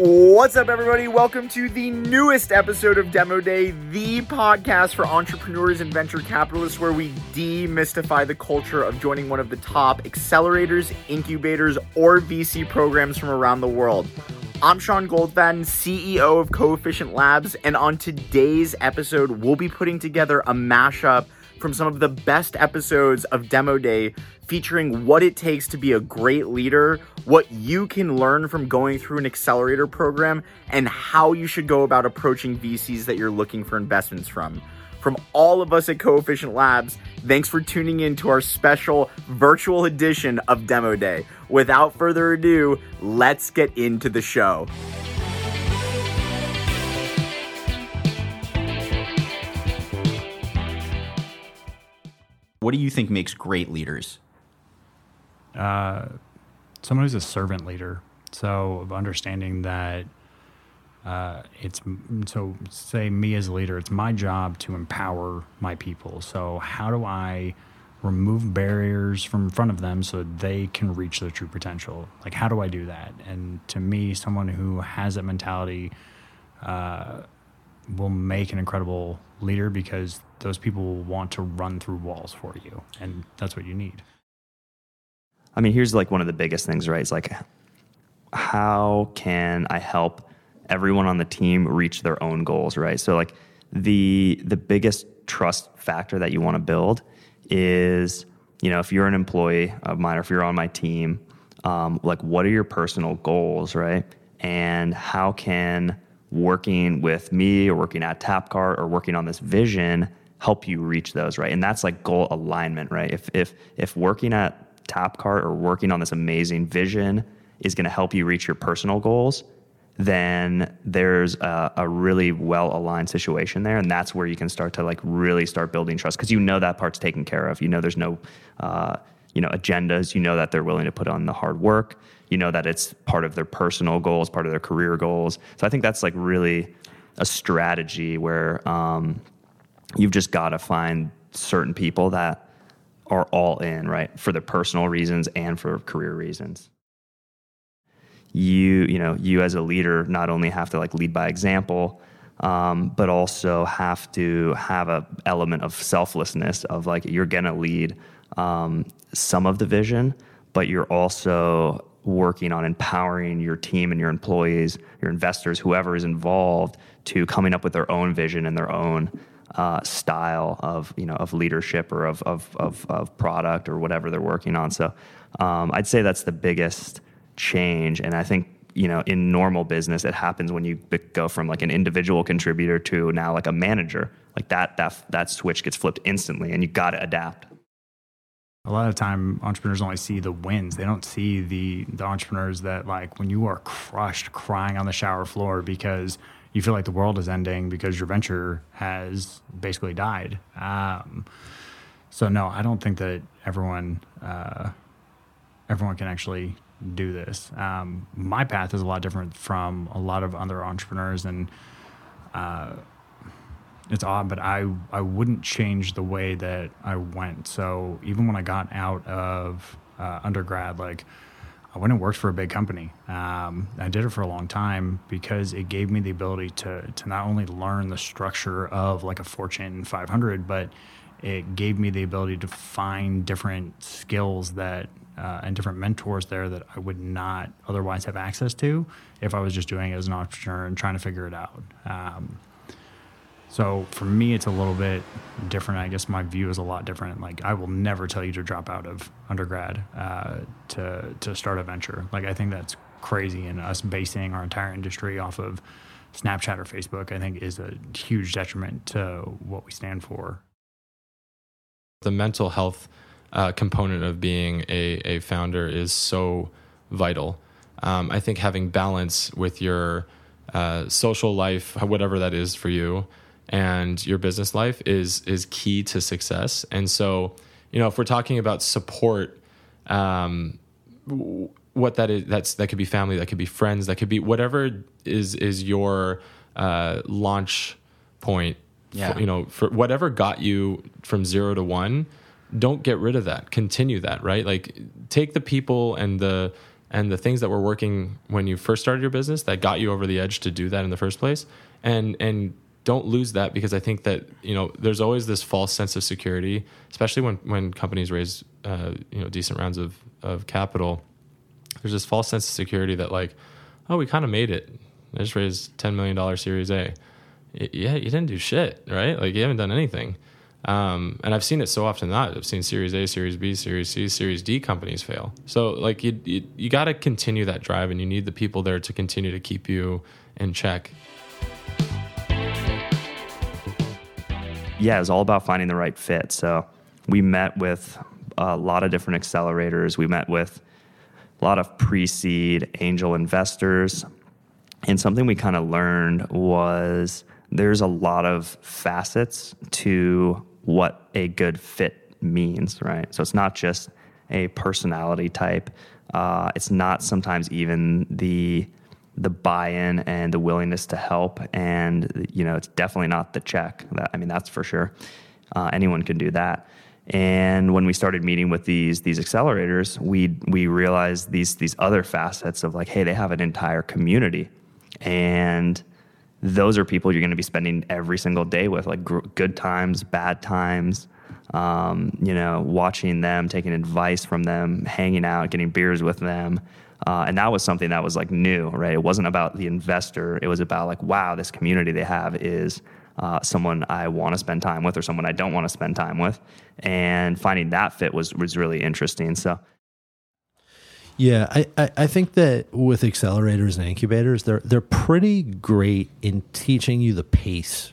What's up, everybody? Welcome to the newest episode of Demo Day, the podcast for entrepreneurs and venture capitalists, where we demystify the culture of joining one of the top accelerators, incubators, or VC programs from around the world. I'm Sean Goldfaden, CEO of Coefficient Labs, and on today's episode, we'll be putting together a mashup from some of the best episodes of Demo Day featuring what it takes to be a great leader, what you can learn from going through an accelerator program, and how you should go about approaching VCs that you're looking for investments from. From all of us at Coefficient Labs, thanks for tuning in to our special virtual edition of Demo Day. Without further ado, let's get into the show. What do you think makes great leaders? uh, someone who's a servant leader. So understanding that uh, it's so say me as a leader, it's my job to empower my people. So how do I remove barriers from in front of them so they can reach their true potential? Like how do I do that? And to me, someone who has that mentality uh, will make an incredible leader because those people will want to run through walls for you, and that's what you need. I mean, here's like one of the biggest things, right? It's like, how can I help everyone on the team reach their own goals, right? So like the the biggest trust factor that you want to build is, you know, if you're an employee of mine or if you're on my team, um, like what are your personal goals, right? And how can working with me or working at Tapcart or working on this vision help you reach those, right? And that's like goal alignment, right? If if if working at Tapcart or working on this amazing vision is going to help you reach your personal goals, then there's a, a really well aligned situation there, and that's where you can start to like really start building trust because you know that part's taken care of. You know there's no uh, you know agendas. You know that they're willing to put on the hard work. You know that it's part of their personal goals, part of their career goals. So I think that's like really a strategy where um, you've just got to find certain people that are all in, right? For their personal reasons and for career reasons. You, you know, you as a leader not only have to like lead by example, um, but also have to have a element of selflessness of like you're gonna lead um, some of the vision, but you're also working on empowering your team and your employees, your investors, whoever is involved, to coming up with their own vision and their own uh, style of you know of leadership or of, of of, of product or whatever they're working on. So um, I'd say that's the biggest change, and I think you know in normal business it happens when you go from like an individual contributor to now like a manager. Like that that that switch gets flipped instantly, and you got to adapt. A lot of time, entrepreneurs only see the wins. They don't see the the entrepreneurs that like when you are crushed, crying on the shower floor because you feel like the world is ending because your venture has basically died. Um, so no, I don't think that everyone uh, everyone can actually do this. Um, my path is a lot different from a lot of other entrepreneurs, and uh, it's odd, but I I wouldn't change the way that I went. So even when I got out of uh, undergrad, like I went and worked for a big company. Um, I did it for a long time because it gave me the ability to to not only learn the structure of like a Fortune 500, but it gave me the ability to find different skills that uh, and different mentors there that I would not otherwise have access to if I was just doing it as an entrepreneur and trying to figure it out. Um, so for me, it's a little bit different. I guess my view is a lot different. Like I will never tell you to drop out of undergrad uh, to to start a venture. Like I think that's crazy, and us basing our entire industry off of Snapchat or Facebook, I think, is a huge detriment to what we stand for. The mental health uh, component of being a, a founder is so vital. Um, I think having balance with your uh, social life, whatever that is for you, and your business life is is key to success. And so, you know, if we're talking about support, um, what that is, that's that could be family, that could be friends, that could be whatever is is your uh, launch point. Yeah. For, you know, for whatever got you from zero to one, don't get rid of that. Continue that, right? Like, take the people and the and the things that were working when you first started your business that got you over the edge to do that in the first place and and don't lose that because I think that you know there's always this false sense of security, especially when when companies raise uh, you know decent rounds of of capital. There's this false sense of security that like, oh, we kind of made it. I just raised ten million dollar Series A. Y- yeah, you didn't do shit, right? Like you haven't done anything. Um, and I've seen it so often that I've seen Series A, Series B, Series C, Series D companies fail. So like you you, you got to continue that drive, and you need the people there to continue to keep you in check. Yeah, it was all about finding the right fit. So we met with a lot of different accelerators. We met with a lot of pre seed angel investors. And something we kind of learned was there's a lot of facets to what a good fit means, right? So it's not just a personality type. Uh, it's not sometimes even the the buy-in and the willingness to help. And you know it's definitely not the check. That, i mean that's for sure. Uh, anyone can do that. And when we started meeting with these these accelerators we we realized these these other facets of like hey they have an entire community. And those are people you're going to be spending every single day with like gr- good times bad times um, you know watching them taking advice from them hanging out getting beers with them uh, and that was something that was like new, right? It wasn't about the investor. It was about like, wow, this community they have is uh, someone I want to spend time with or someone I don't want to spend time with. And finding that fit was, was really interesting. So, yeah, I, I, I think that with accelerators and incubators, they're they're pretty great in teaching you the pace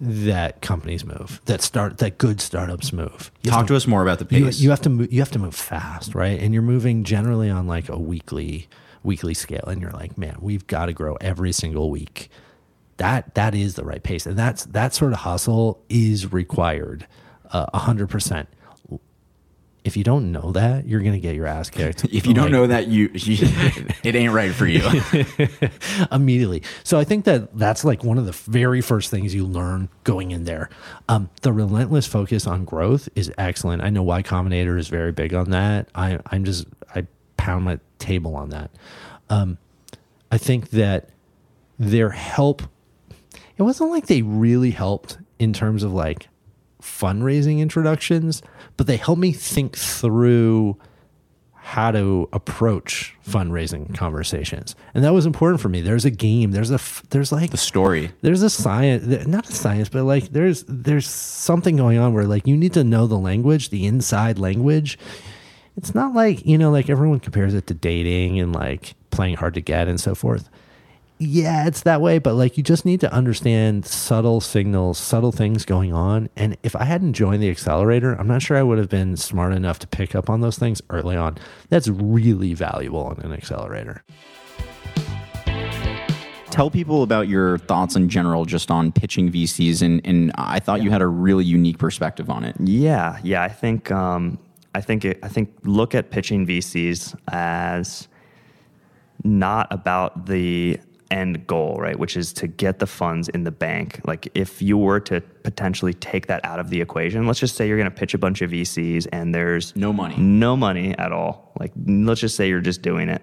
that companies move, that start that good startups move. You Talk have to us more about the pace. you have to move, you have to move fast, right? And you're moving generally on like a weekly weekly scale, and you're like, man, we've got to grow every single week. That that is the right pace, and that's that sort of hustle is required, uh, a hundred percent. If you don't know that, you're gonna get your ass kicked. if you don't Like, know that, you, you it ain't right for you. immediately. So I think that that's like one of the very first things you learn going in there. Um, the relentless focus on growth is excellent. I know Y Combinator is very big on that. I, I'm just I pound my table on that. Um, I think that their help. It wasn't like they really helped in terms of like fundraising introductions, but they helped me think through how to approach fundraising conversations. And that was important for me. There's a game. There's a there's like the story. there's a science not a science but like there's there's something going on where like you need to know the language the inside language. It's not like you know like everyone compares it to dating and like playing hard to get and so forth yeah it's that way but like you just need to understand subtle signals subtle things going on and if i hadn't joined the accelerator i'm not sure i would have been smart enough to pick up on those things early on that's really valuable in an accelerator Tell people about your thoughts in general, just on pitching VCs, and and I thought you had a really unique perspective on it. Yeah, yeah. I think um, I think it, I think look at pitching VCs as not about the end goal, right? Which is to get the funds in the bank. Like if you were to potentially take that out of the equation, let's just say you're going to pitch a bunch of VCs and there's No money. no money at all. Like let's just say you're just doing it.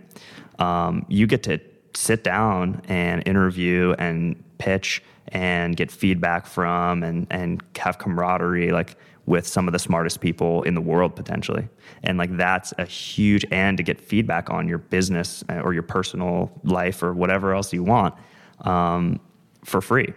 Um, you get to sit down and interview and pitch and get feedback from and and have camaraderie like with some of the smartest people in the world potentially. And like that's a huge and to get feedback on your business uh, or your personal life or whatever else you want um, for free.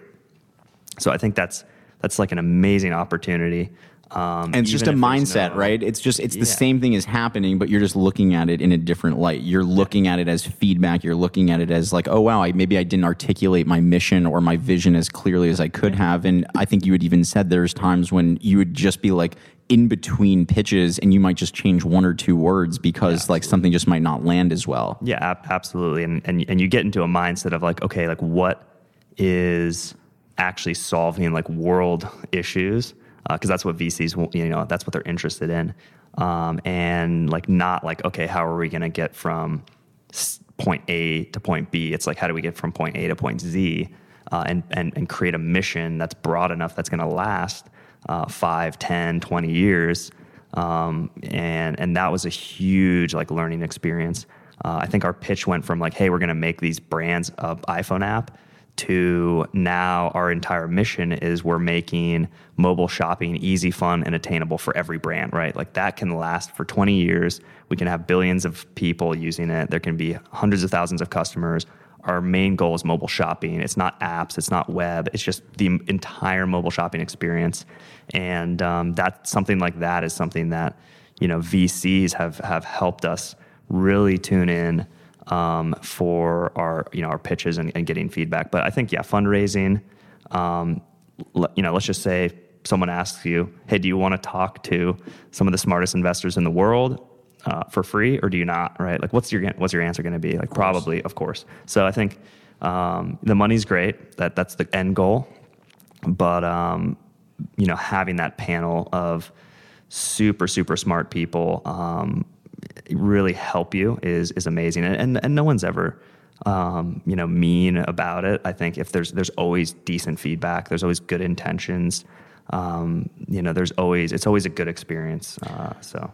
So i think that's that's like an amazing opportunity um, And it's just a even if there's mindset, no- right? It's just it's the same thing is happening, but you're just looking at it in a different light. You're looking at it as feedback. You're looking at it as like, oh wow, I, maybe I didn't articulate my mission or my vision as clearly as I could have. And I think you had even said there's times when you would just be like in between pitches, and you might just change one or two words because like something just might not land as well. Yeah, ab- absolutely. And, and and you get into a mindset of like, okay, like what is actually solving like world issues? Because that's what VCs, you know, that's what they're interested in. Um, and like not like, okay, how are we going to get from point A to point B? It's like, how do we get from point A to point Z? Uh, and, and, and create a mission that's broad enough that's going to last uh, 5, 10, 20 years um, and and that was a huge like learning experience. Uh, I think our pitch went from like, hey, we're going to make these brands a iPhone app to now our entire mission is we're making mobile shopping easy, fun, and attainable for every brand, right? Like that can last for 20 years. We can have billions of people using it. There can be hundreds of thousands of customers. Our main goal is mobile shopping. It's not apps, it's not web, it's just the entire mobile shopping experience. And um, that something like that is something that you know VCs have have helped us really tune in um, for our you know our pitches and, and, getting feedback. But I think yeah, fundraising. Um, you know, let's just say someone asks you, "Hey, do you want to talk to some of the smartest investors in the world uh, for free, or do you not?" Right? Like, what's your what's your answer going to be? Like, of probably, of course. So I think um, the money's great. That that's the end goal. But um, you know, having that panel of super super smart people um, really help you is is amazing, and and, and no one's ever um, you know mean about it. I think if there's there's always decent feedback, there's always good intentions. Um, you know, there's always it's always a good experience. Uh, so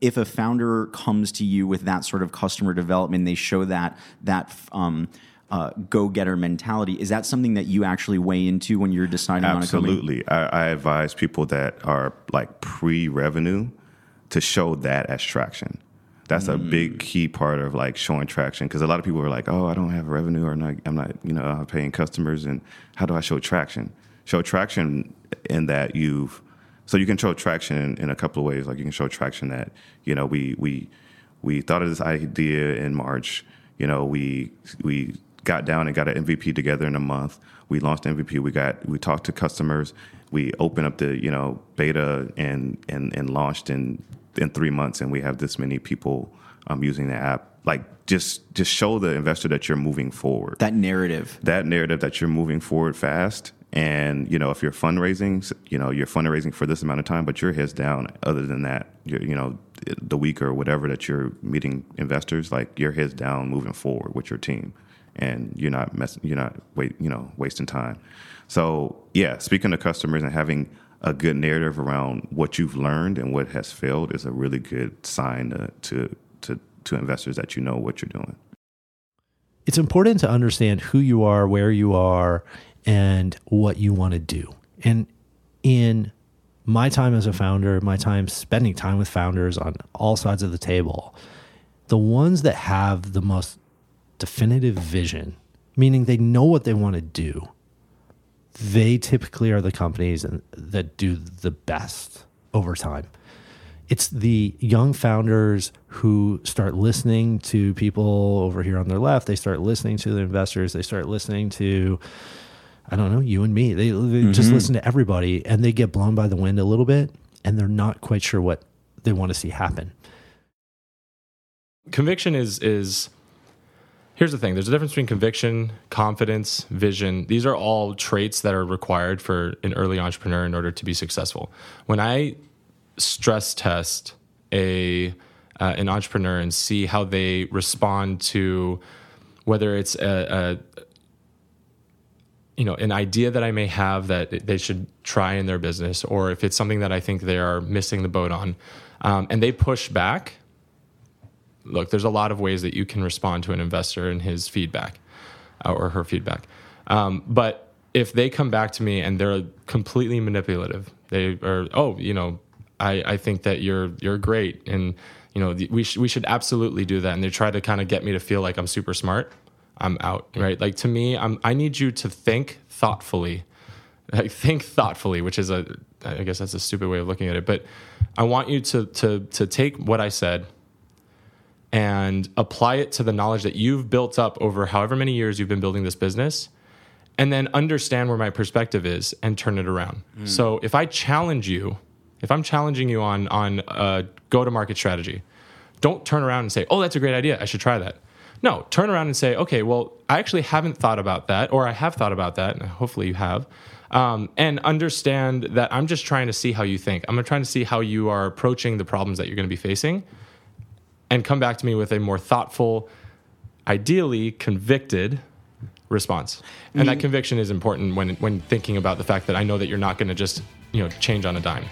if a founder comes to you with that sort of customer development, they show that that um, uh, go-getter mentality. Is that something that you actually weigh into when you're deciding Absolutely. on a Absolutely. I, I advise people that are like pre-revenue to show that as traction. That's mm. a big mm. key part of like showing traction because a lot of people are like, "Oh, I don't have revenue, or not, I'm not, you know, I'm paying customers, and how do I show traction?" Show traction in that you've, so you can show traction in, in a couple of ways. Like you can show traction that you know we we we thought of this idea in March. You know, we we got down and got an MVP together in a month. We launched MVP. We got we talked to customers. We opened up the you know beta and and and launched in in three months, and we have this many people um, using the app. Like just just show the investor that you're moving forward. That narrative. That narrative that you're moving forward fast. And you know, if you're fundraising, you know, you're fundraising for this amount of time, but your head's down. Other than that, you know, the week or whatever that you're meeting investors, like your head's down, moving forward with your team, and you're not messing, you're not wait, you know, wasting time. So yeah, speaking to customers and having a good narrative around what you've learned and what has failed is a really good sign to, to, to, to investors that you know what you're doing. It's important to understand who you are, where you are, and what you want to do. And in my time as a founder, my time spending time with founders on all sides of the table, the ones that have the most definitive vision, meaning they know what they want to do, they typically are the companies that do the best over time. It's the young founders who start listening to people over here on their left. They start listening to the investors. They start listening to, I don't know, you and me. They, they mm-hmm. just listen to everybody and they get blown by the wind a little bit and they're not quite sure what they want to see happen. Conviction is is here's the thing. There's a difference between conviction confidence vision. These are all traits that are required for an early entrepreneur in order to be successful. When i stress test a uh, an entrepreneur and see how they respond to whether it's a, a you know an idea that i may have that they should try in their business or if it's something that i think they are missing the boat on um, and they push back look, there's a lot of ways that you can respond to an investor and his feedback uh, or her feedback. Um, but if they come back to me and they're completely manipulative, they are, oh, you know, I, I think that you're you're great, and you know, we sh- we should absolutely do that. And they try to kind of get me to feel like I'm super smart. I'm out, right? Like to me, I'm I need you to think thoughtfully. Like think thoughtfully, which is a I guess that's a stupid way of looking at it, but I want you to to to take what I said and apply it to the knowledge that you've built up over however many years you've been building this business and then understand where my perspective is and turn it around. Mm. So if I challenge you, if I'm challenging you on on a go to market strategy, don't turn around and say, "Oh, that's a great idea. I should try that." No, turn around and say, "Okay, well, I actually haven't thought about that, or I have thought about that, and hopefully you have." Um, and understand that I'm just trying to see how you think. I'm trying to see how you are approaching the problems that you're going to be facing and come back to me with a more thoughtful, ideally convicted response. And mm-hmm. that conviction is important when when thinking about the fact that I know that you're not going to just, you know, change on a dime.